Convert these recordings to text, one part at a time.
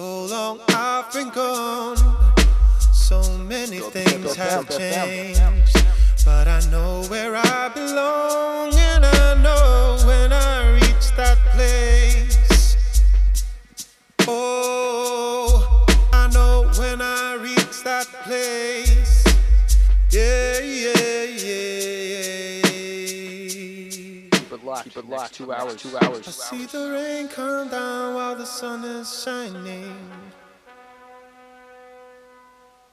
long I've been gone. So many things have changed. But I know where I belong, and I know when I reach that place. Keep it locked. Keep it locked. Two hours. Two hours. I see the rain come down while the sun is shining.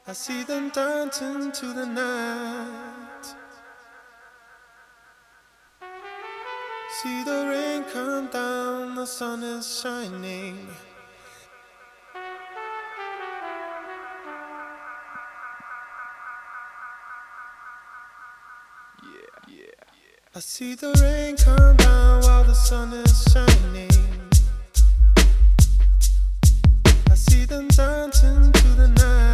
I see them dancing to the night. See the rain come down, the sun is shining. See the rain come down while the sun is shining. I see them dancing to the night.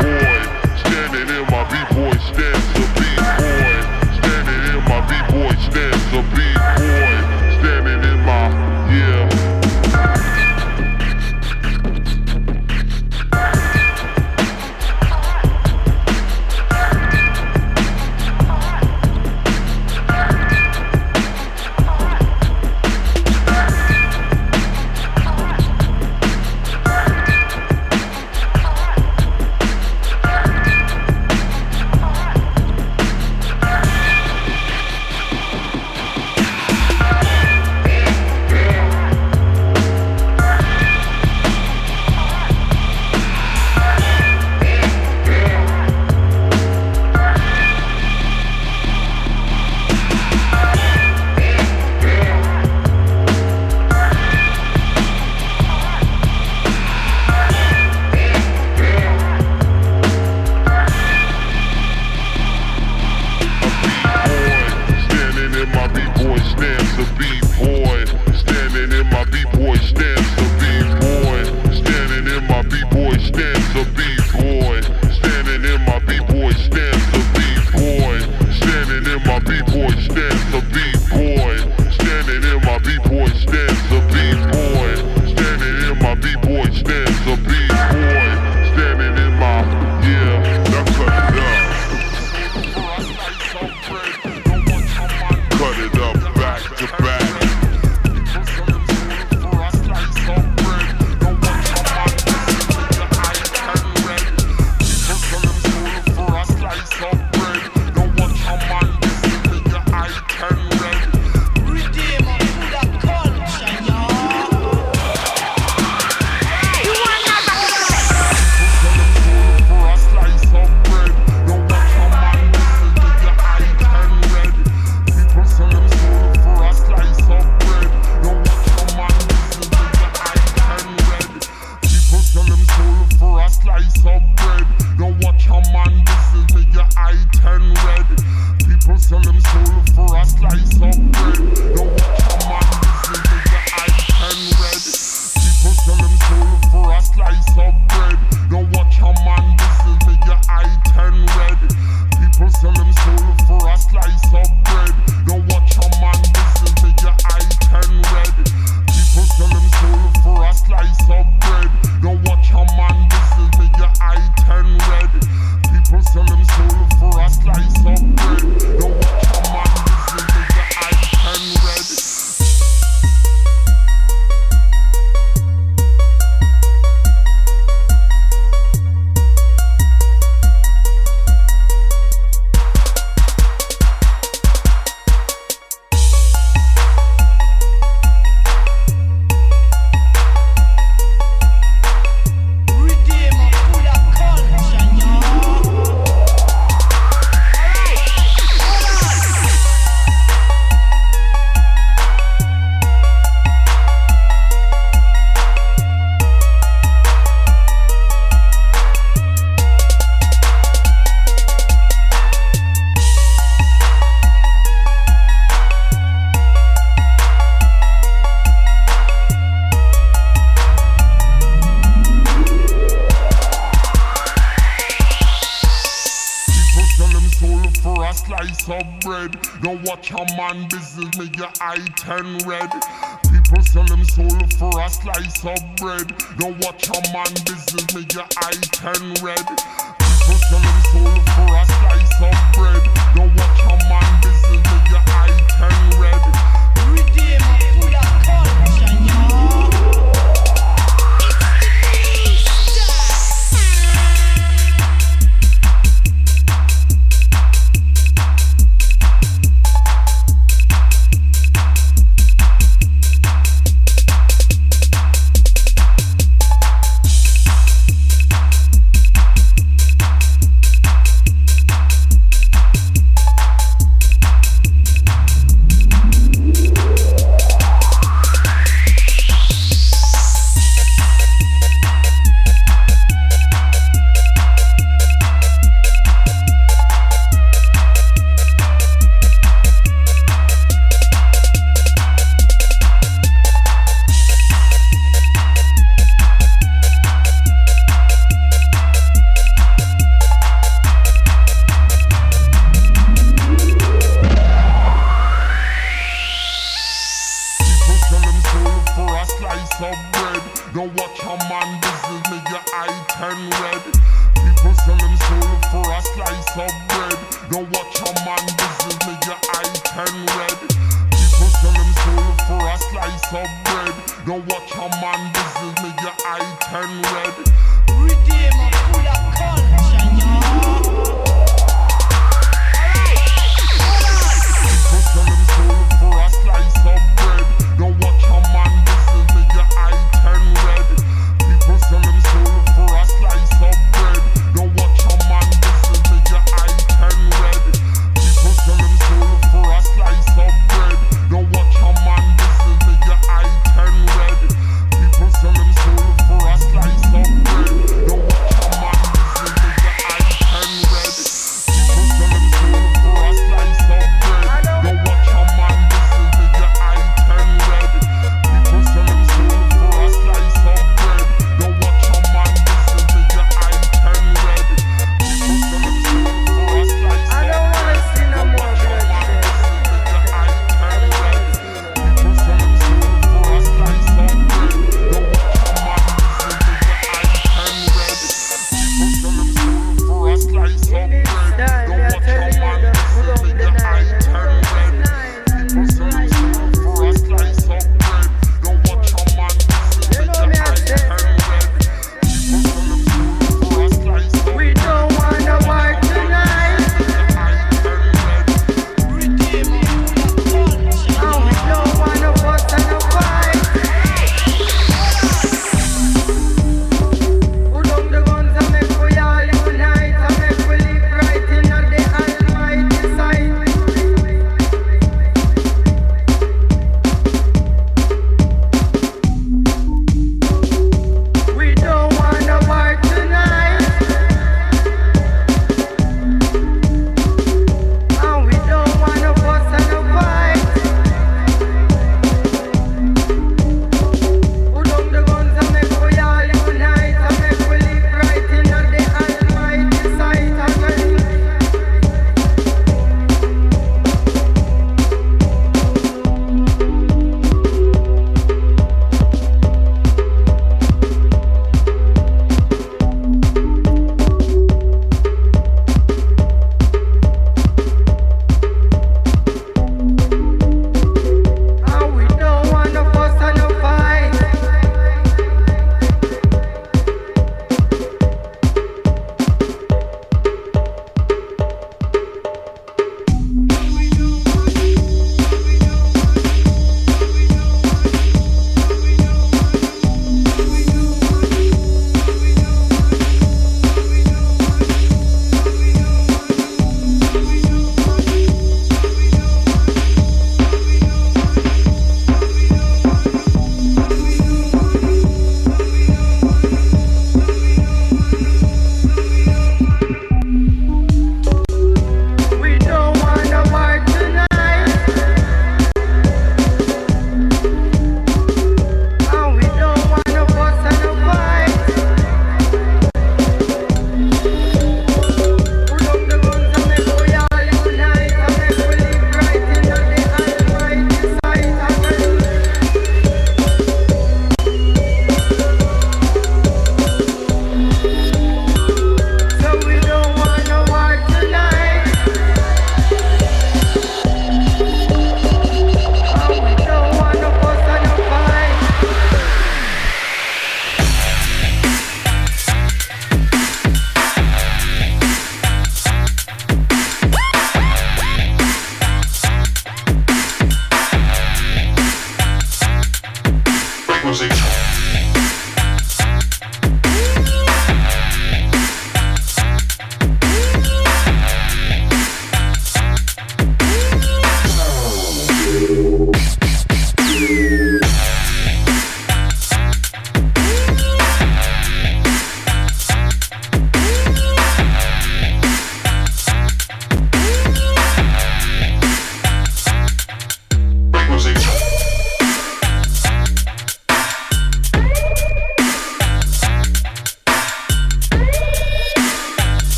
boy standing in my B-boy stance.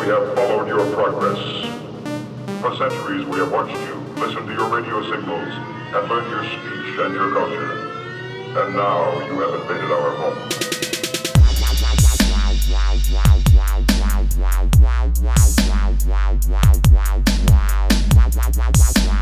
We have followed your progress. For centuries, we have watched you, listened to your radio signals, and learned your speech and your culture. And now you have invaded our home. I haven't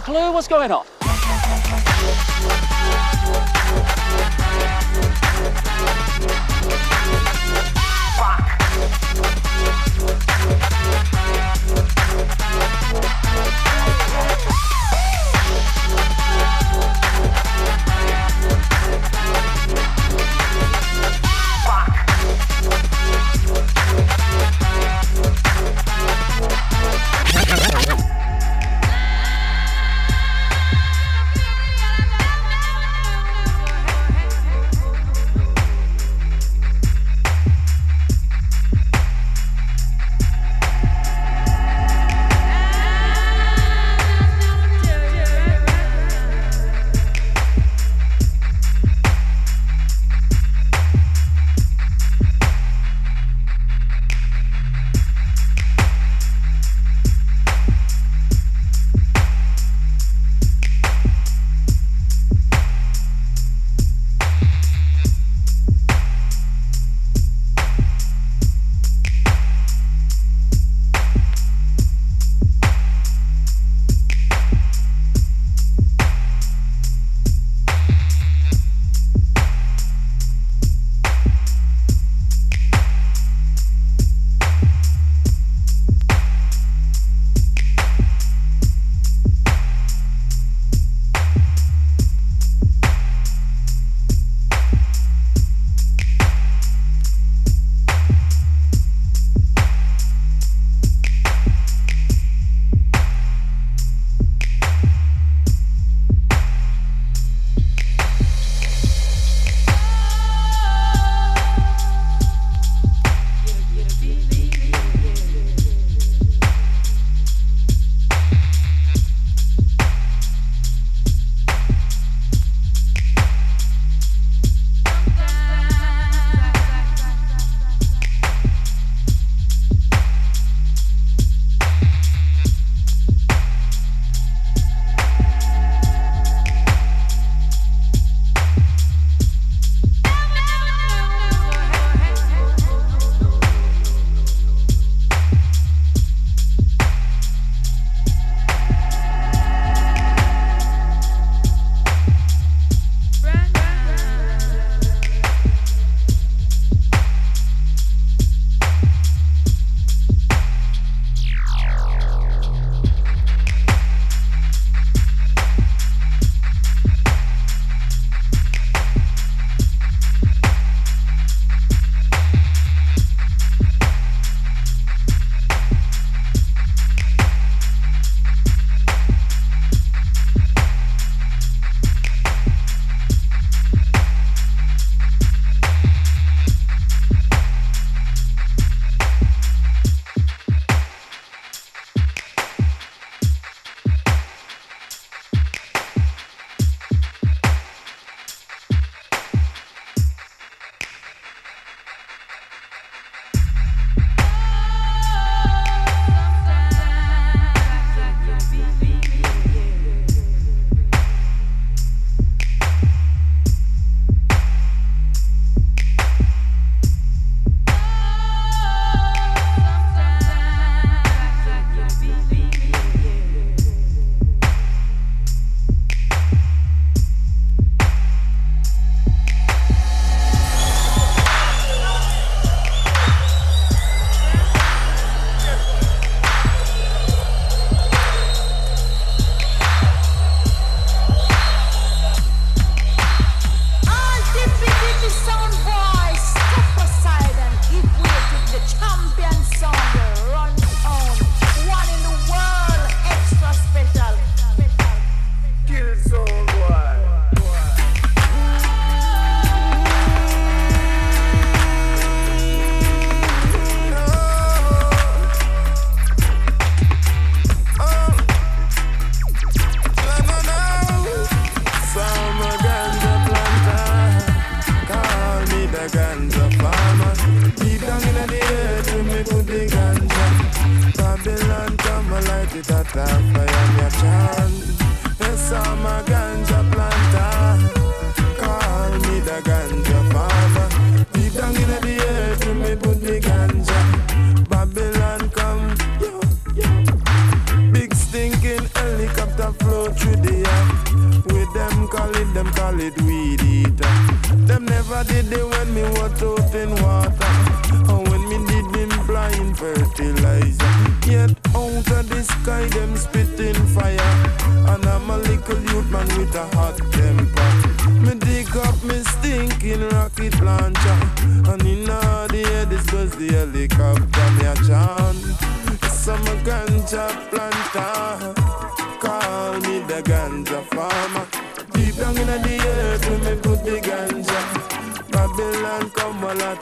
clue what's going on.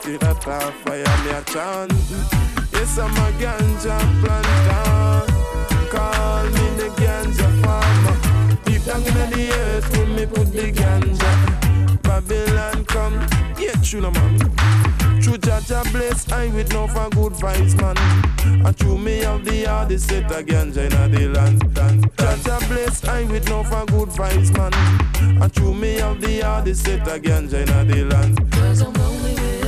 tira ta fire me a chant. Yes, I'm a ganja planter. Call me the ganja farmer. Deep down in the earth, when me put the ganja. Babylon come, yeah, true no man. True Jah Jah bless I with no for good vibes man. And true me of the hardest set a ganja in the land. Jah Jah bless I with no for good vibes man. And true me of the hardest set a ganja in the land. Cause I'm lonely with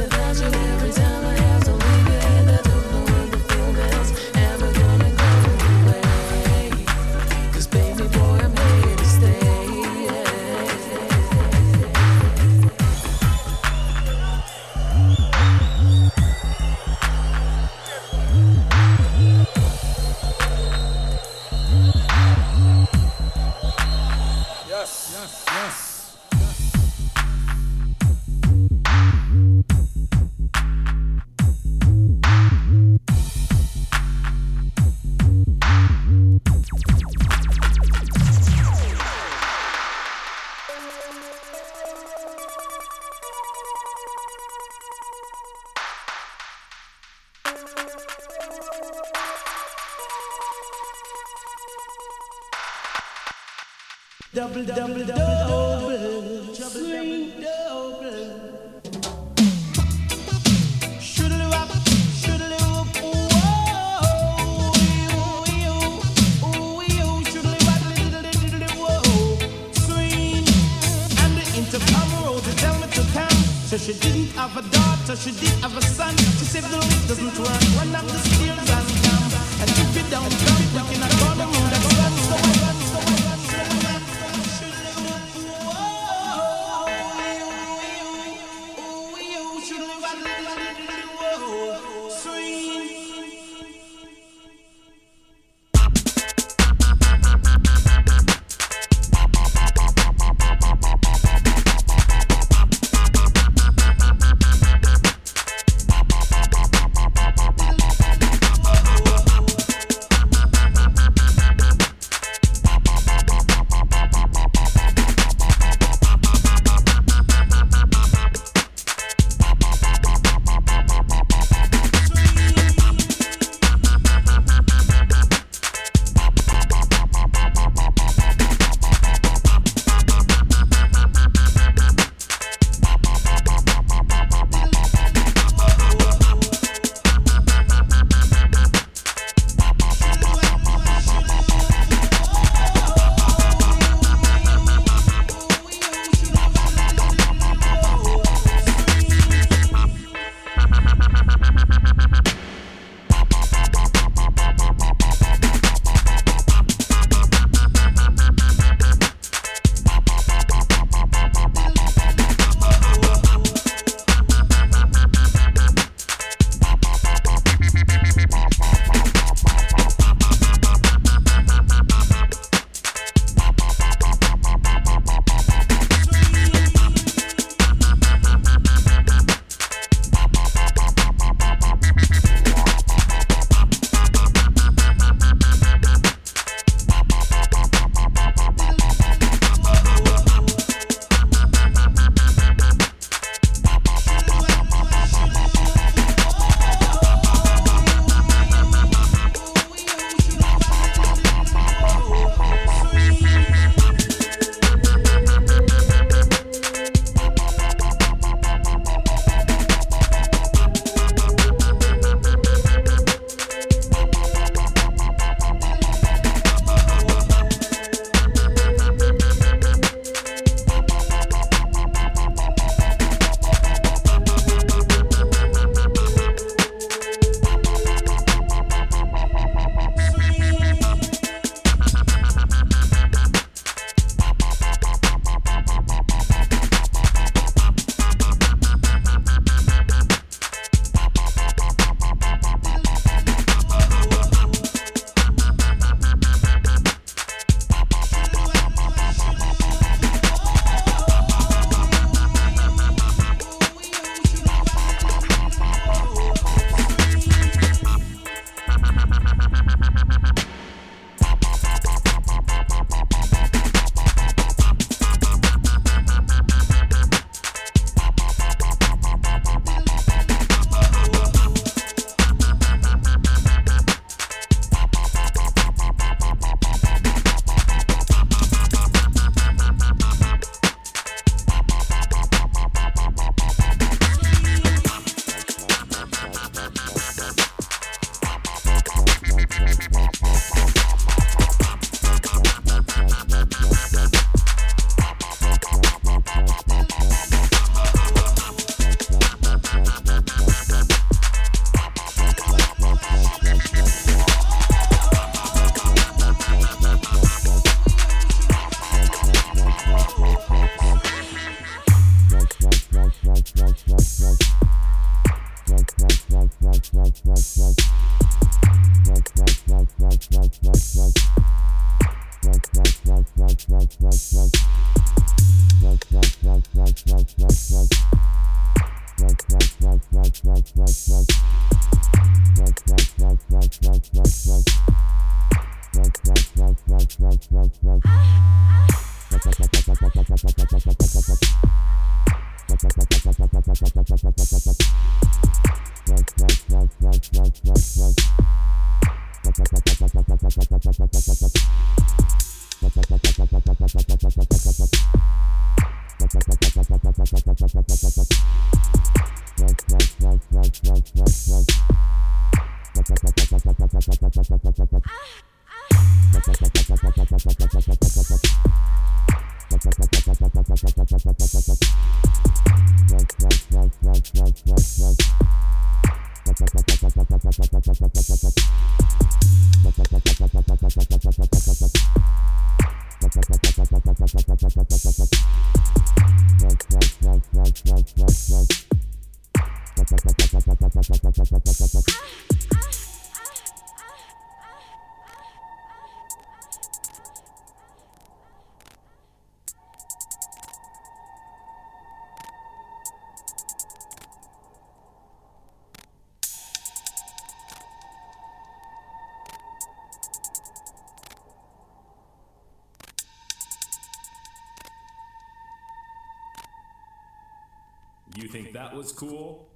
that was cool?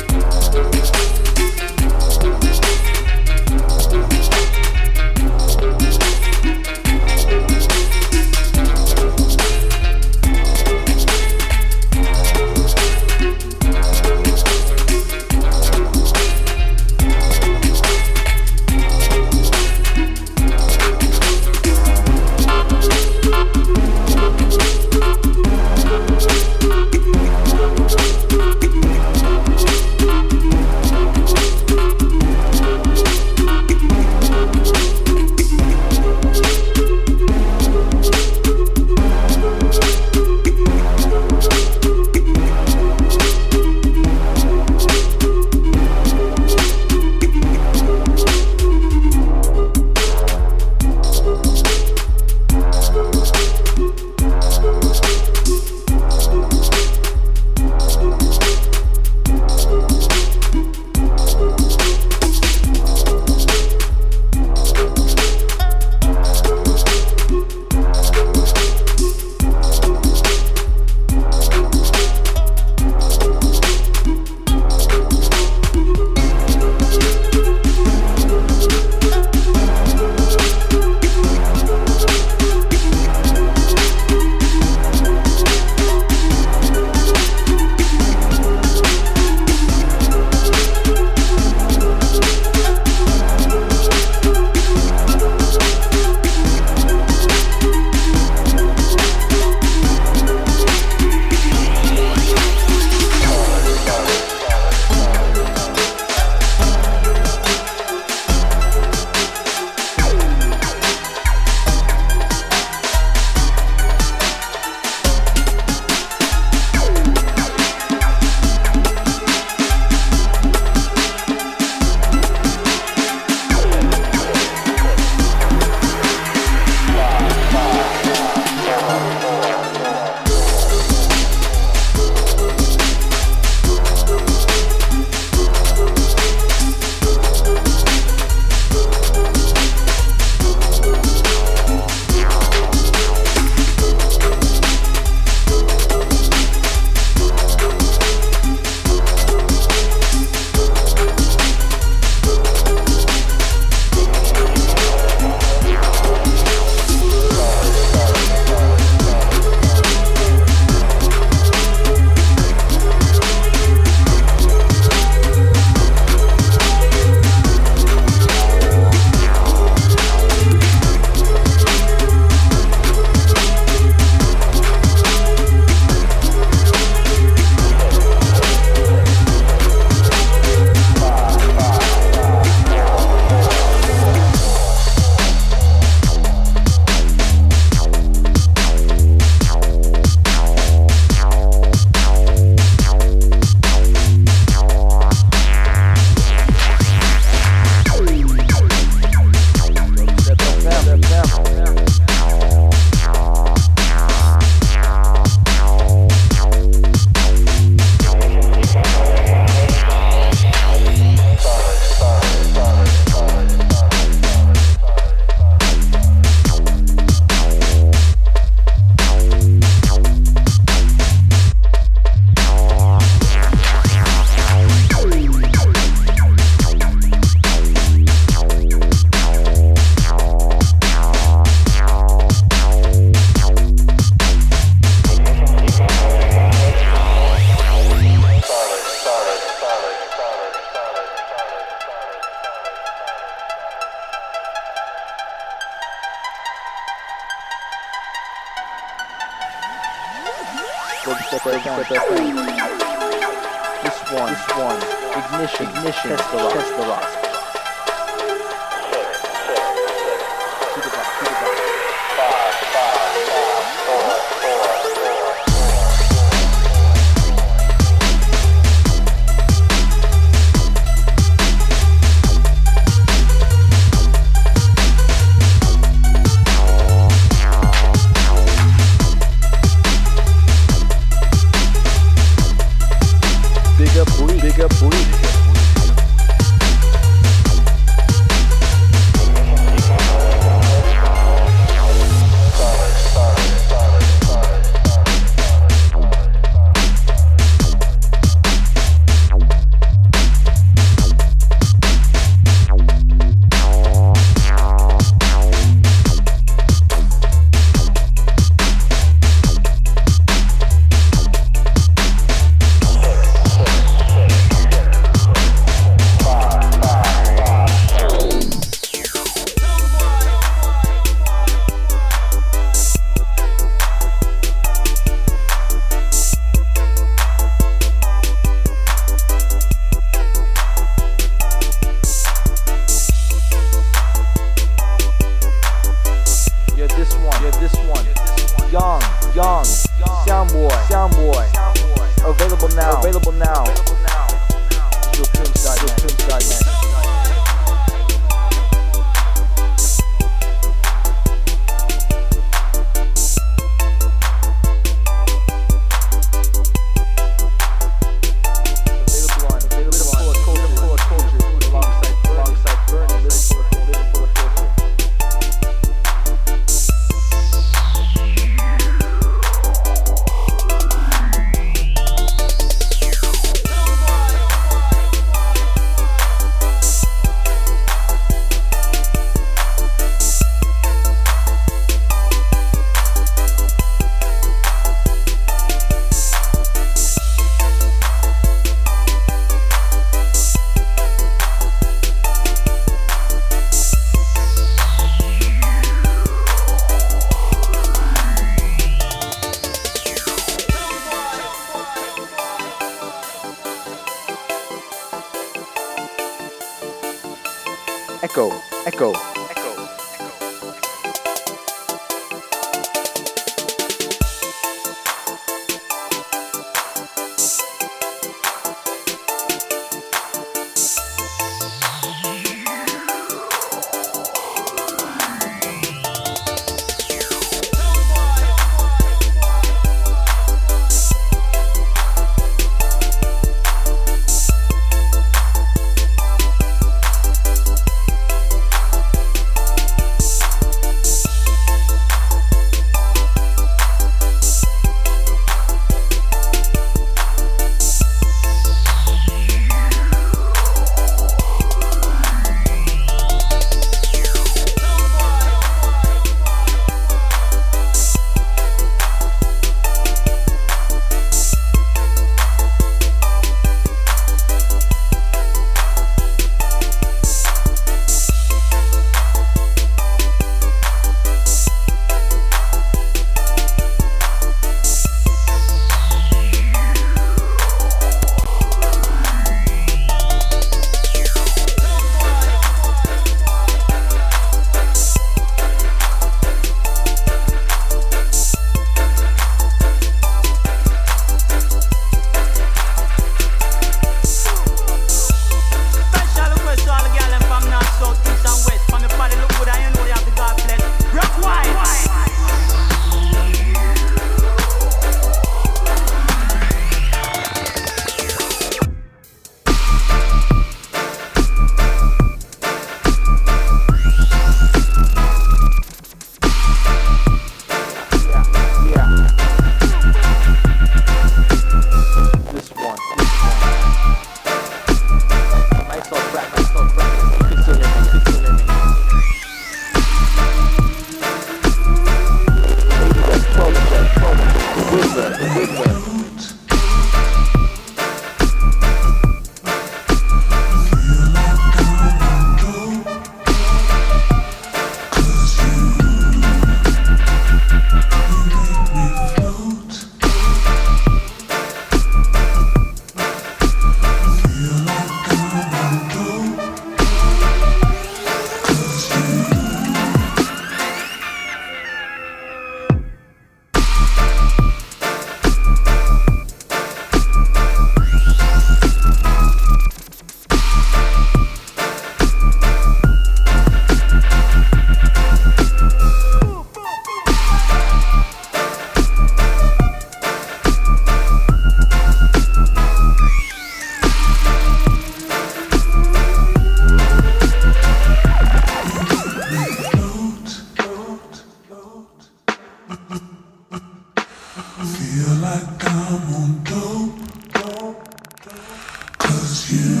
you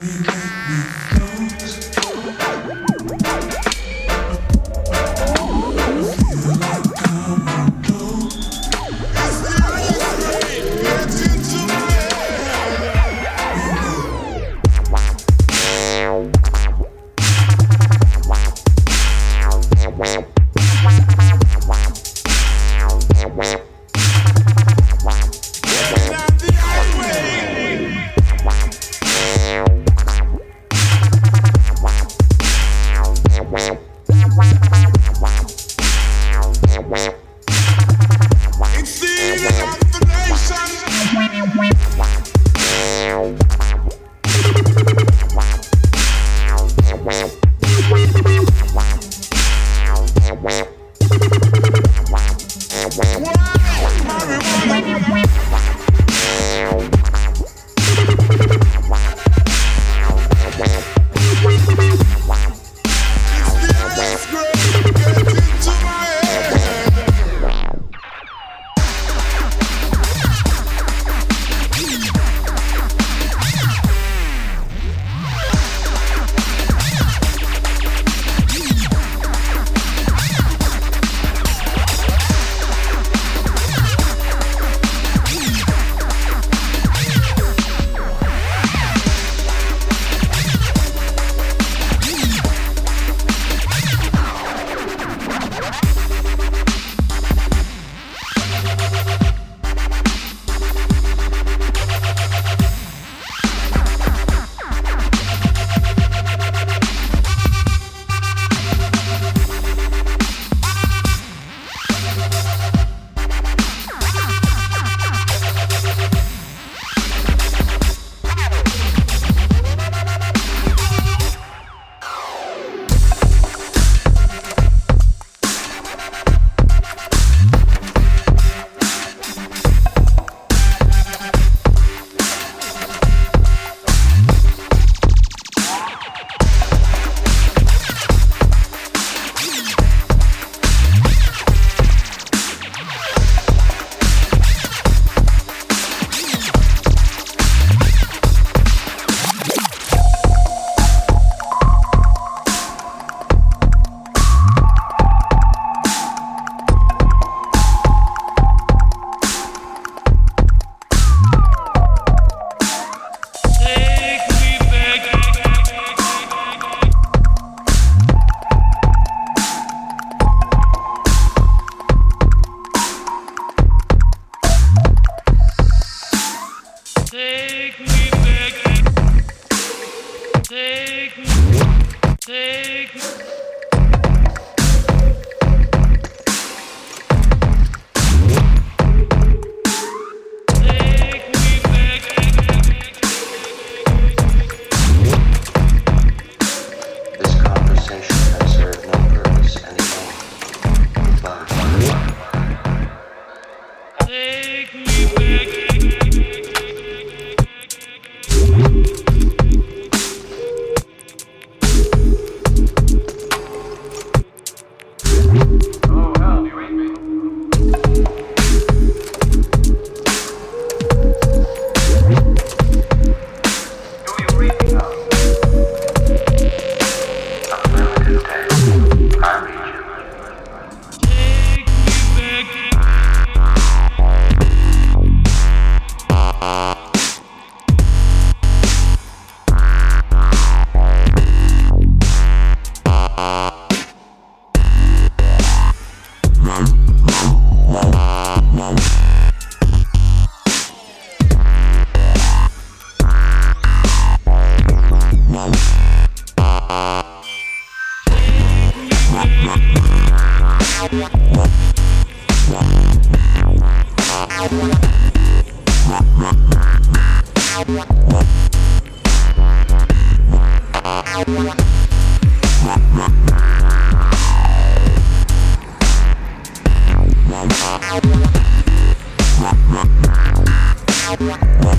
do. Bye.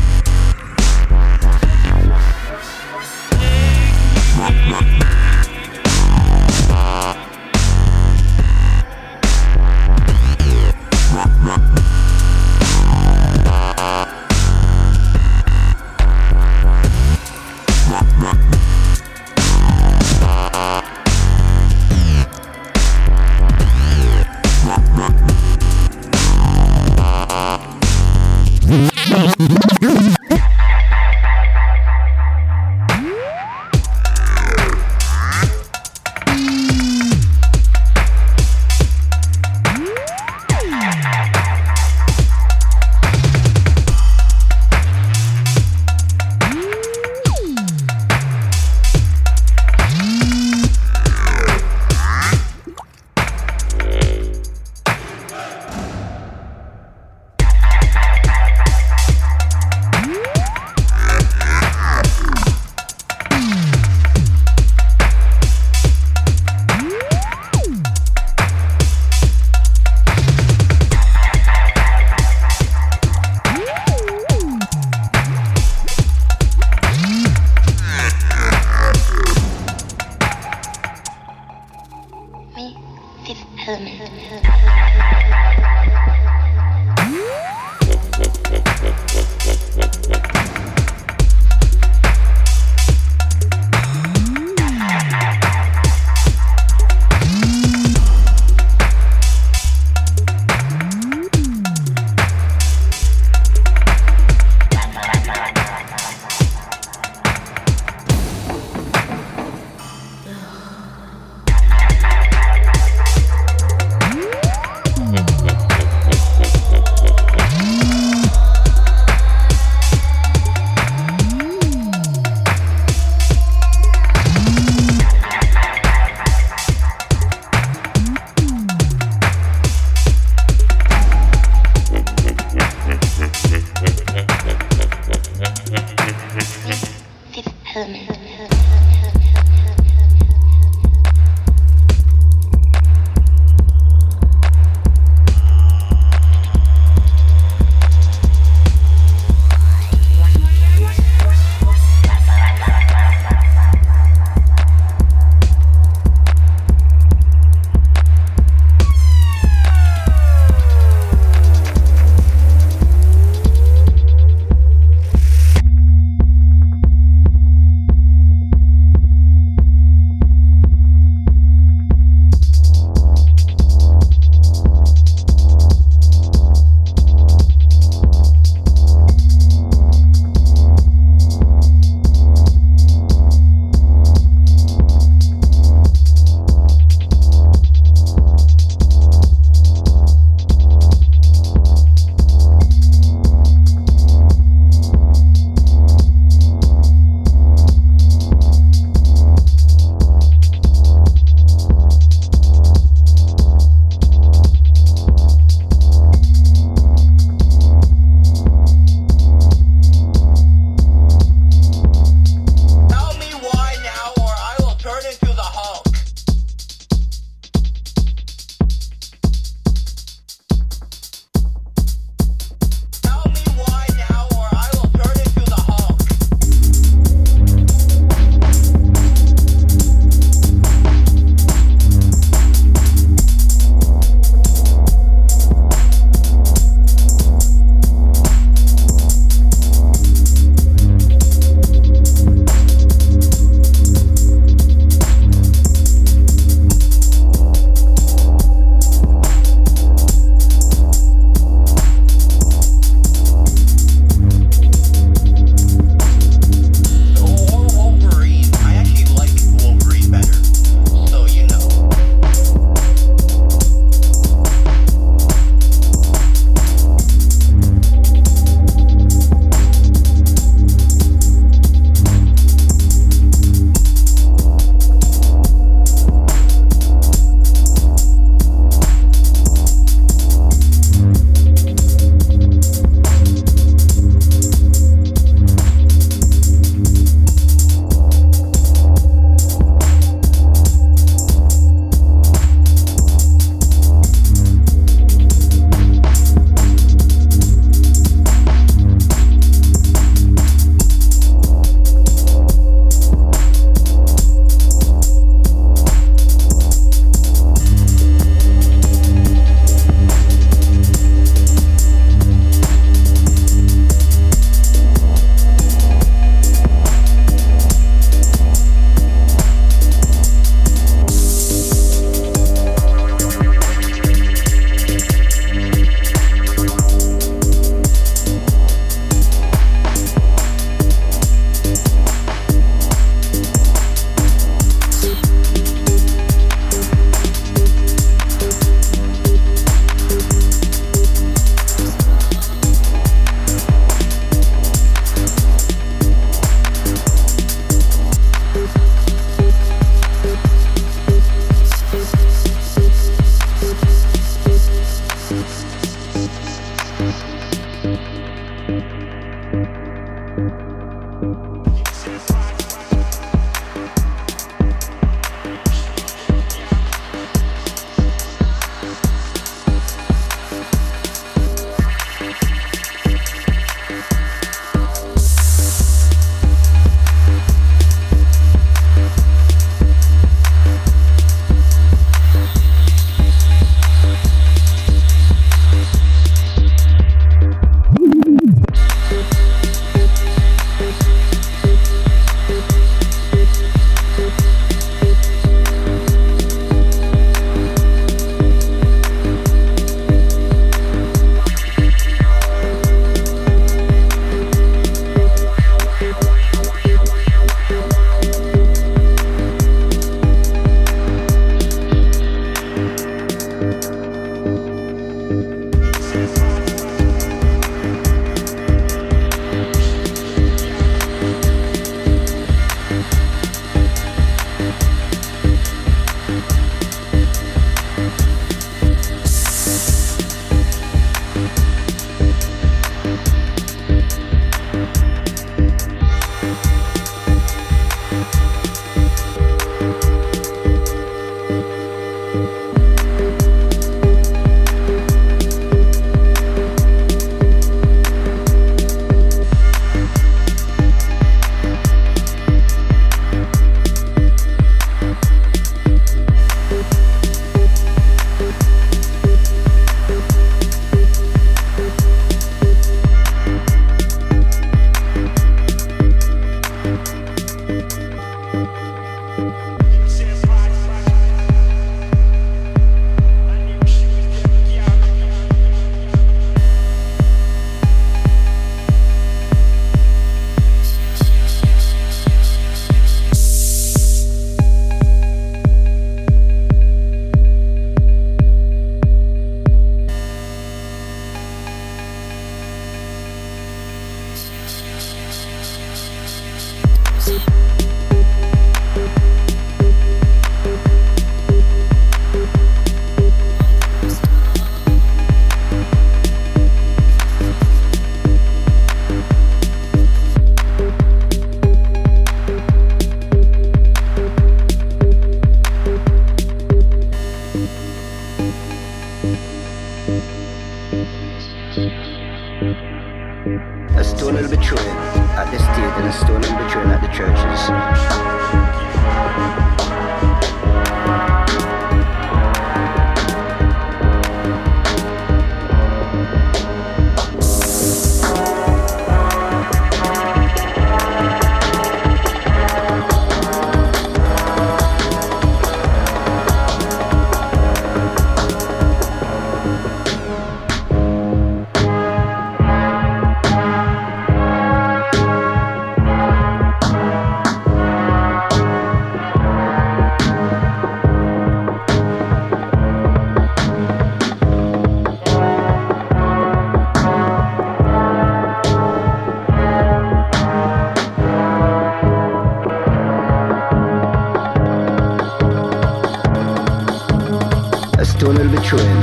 Stone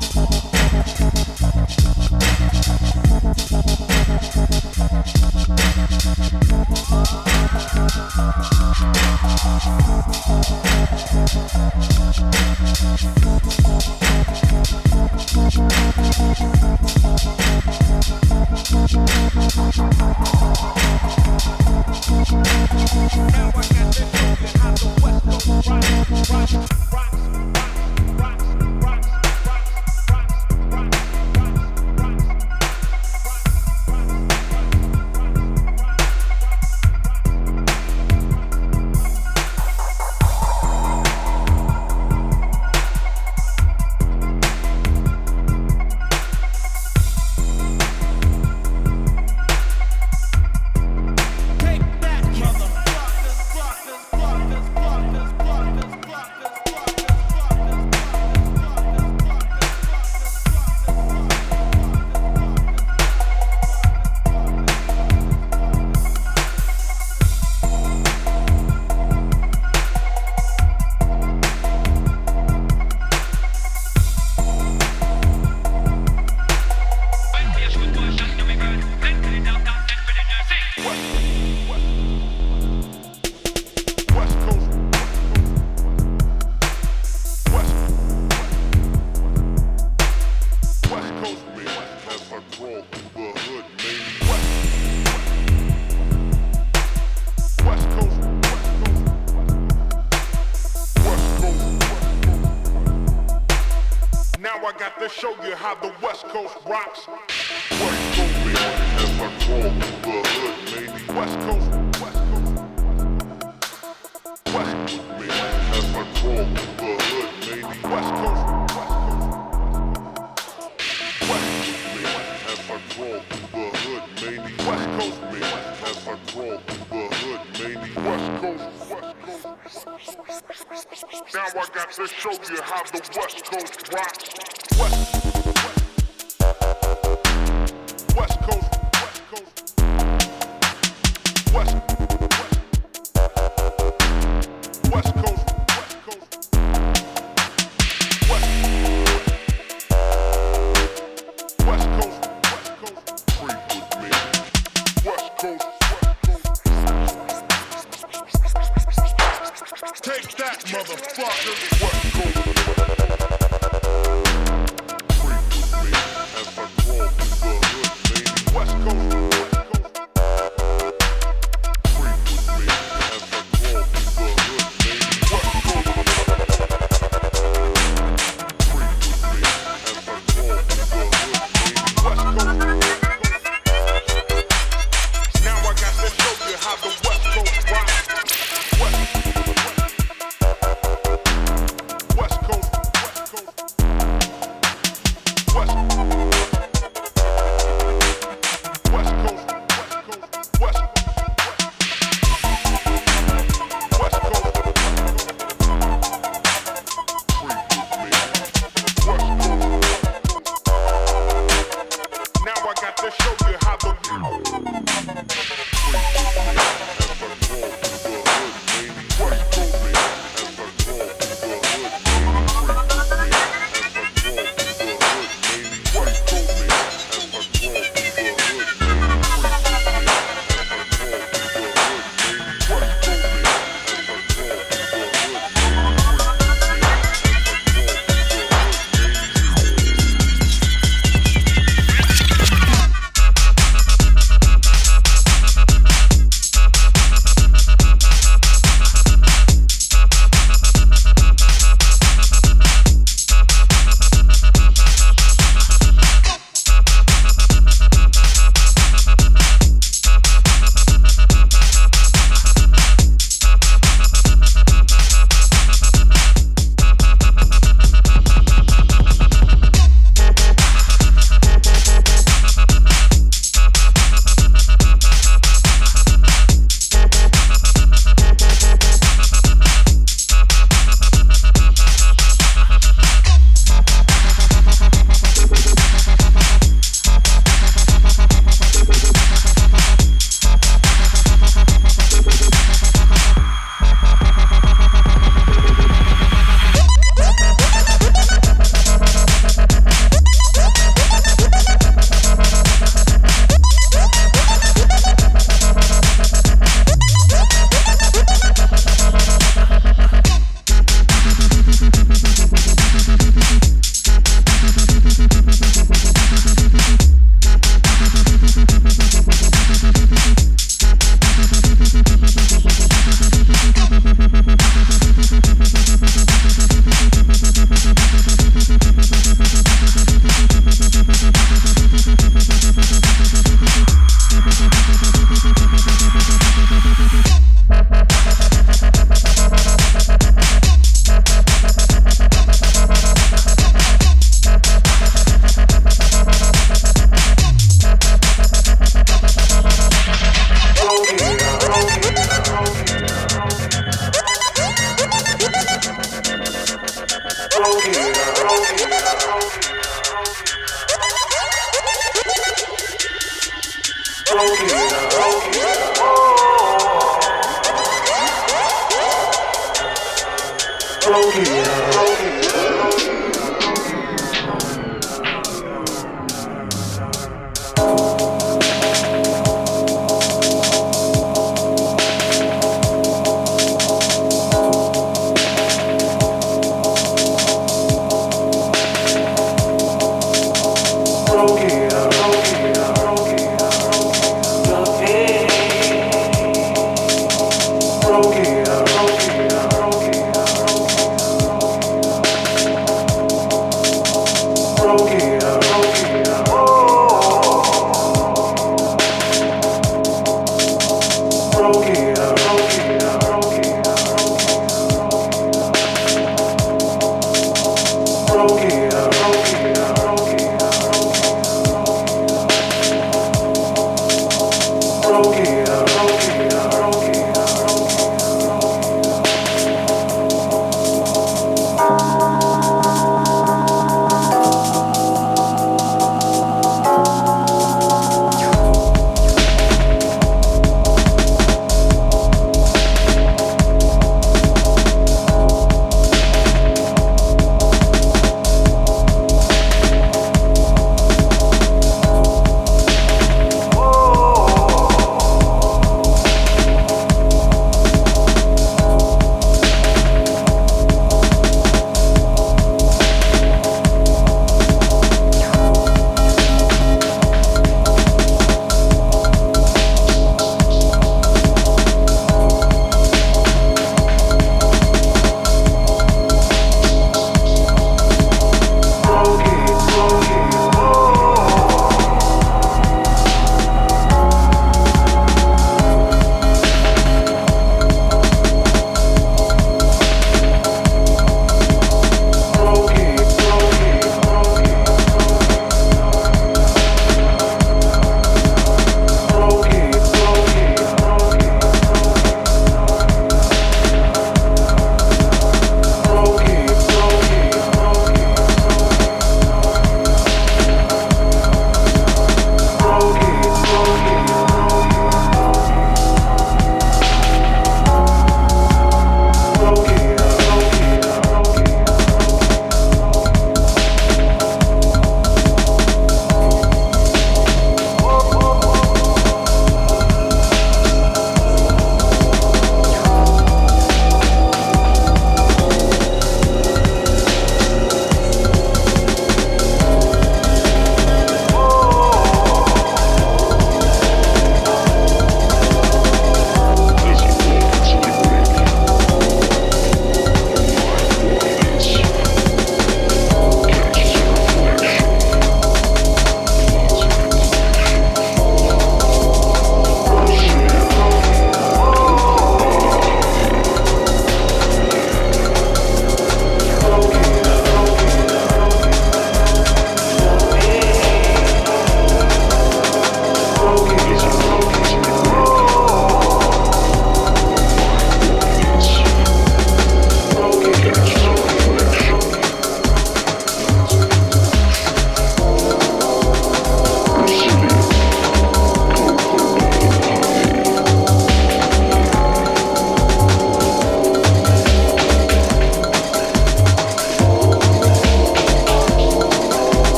to show you how the West Coast rocks.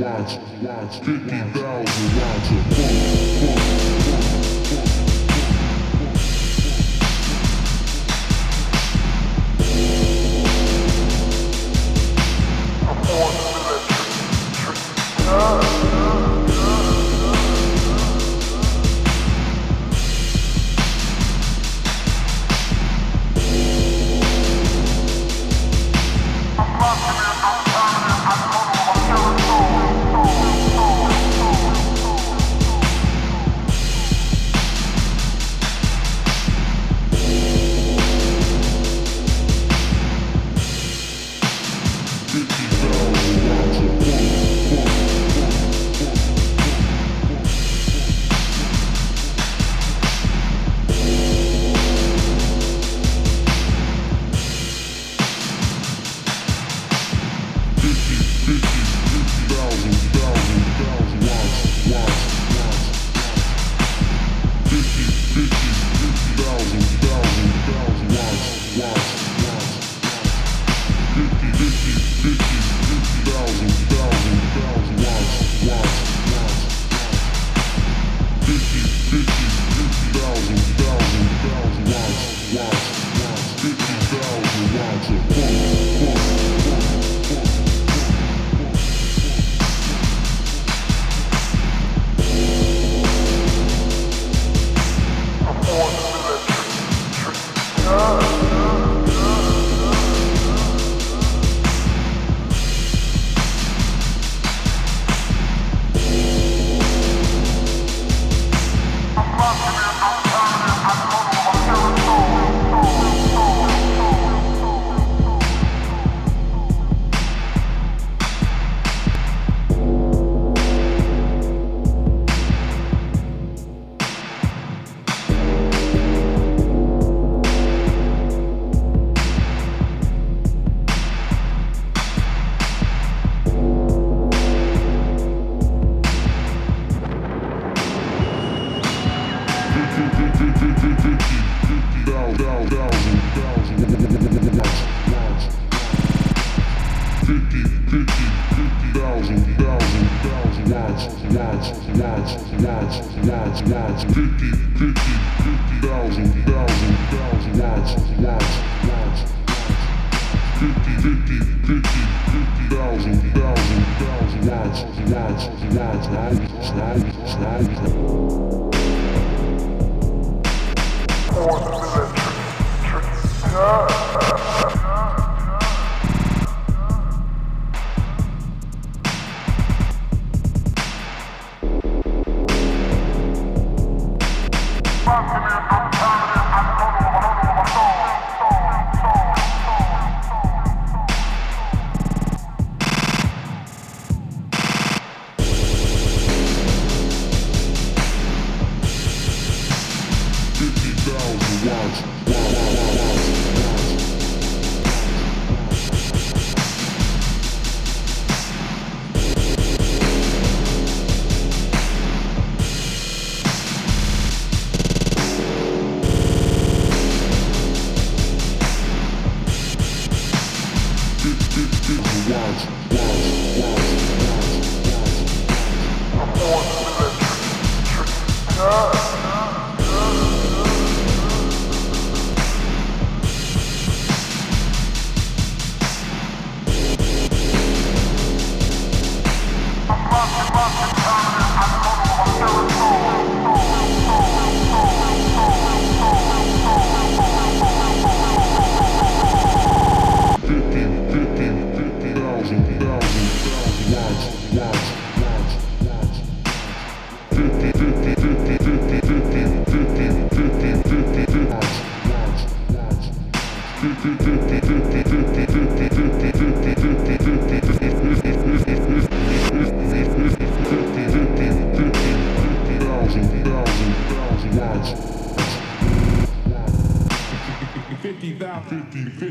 ones, ones, sticky.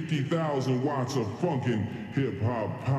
50,000 watts of funkin' hip hop power.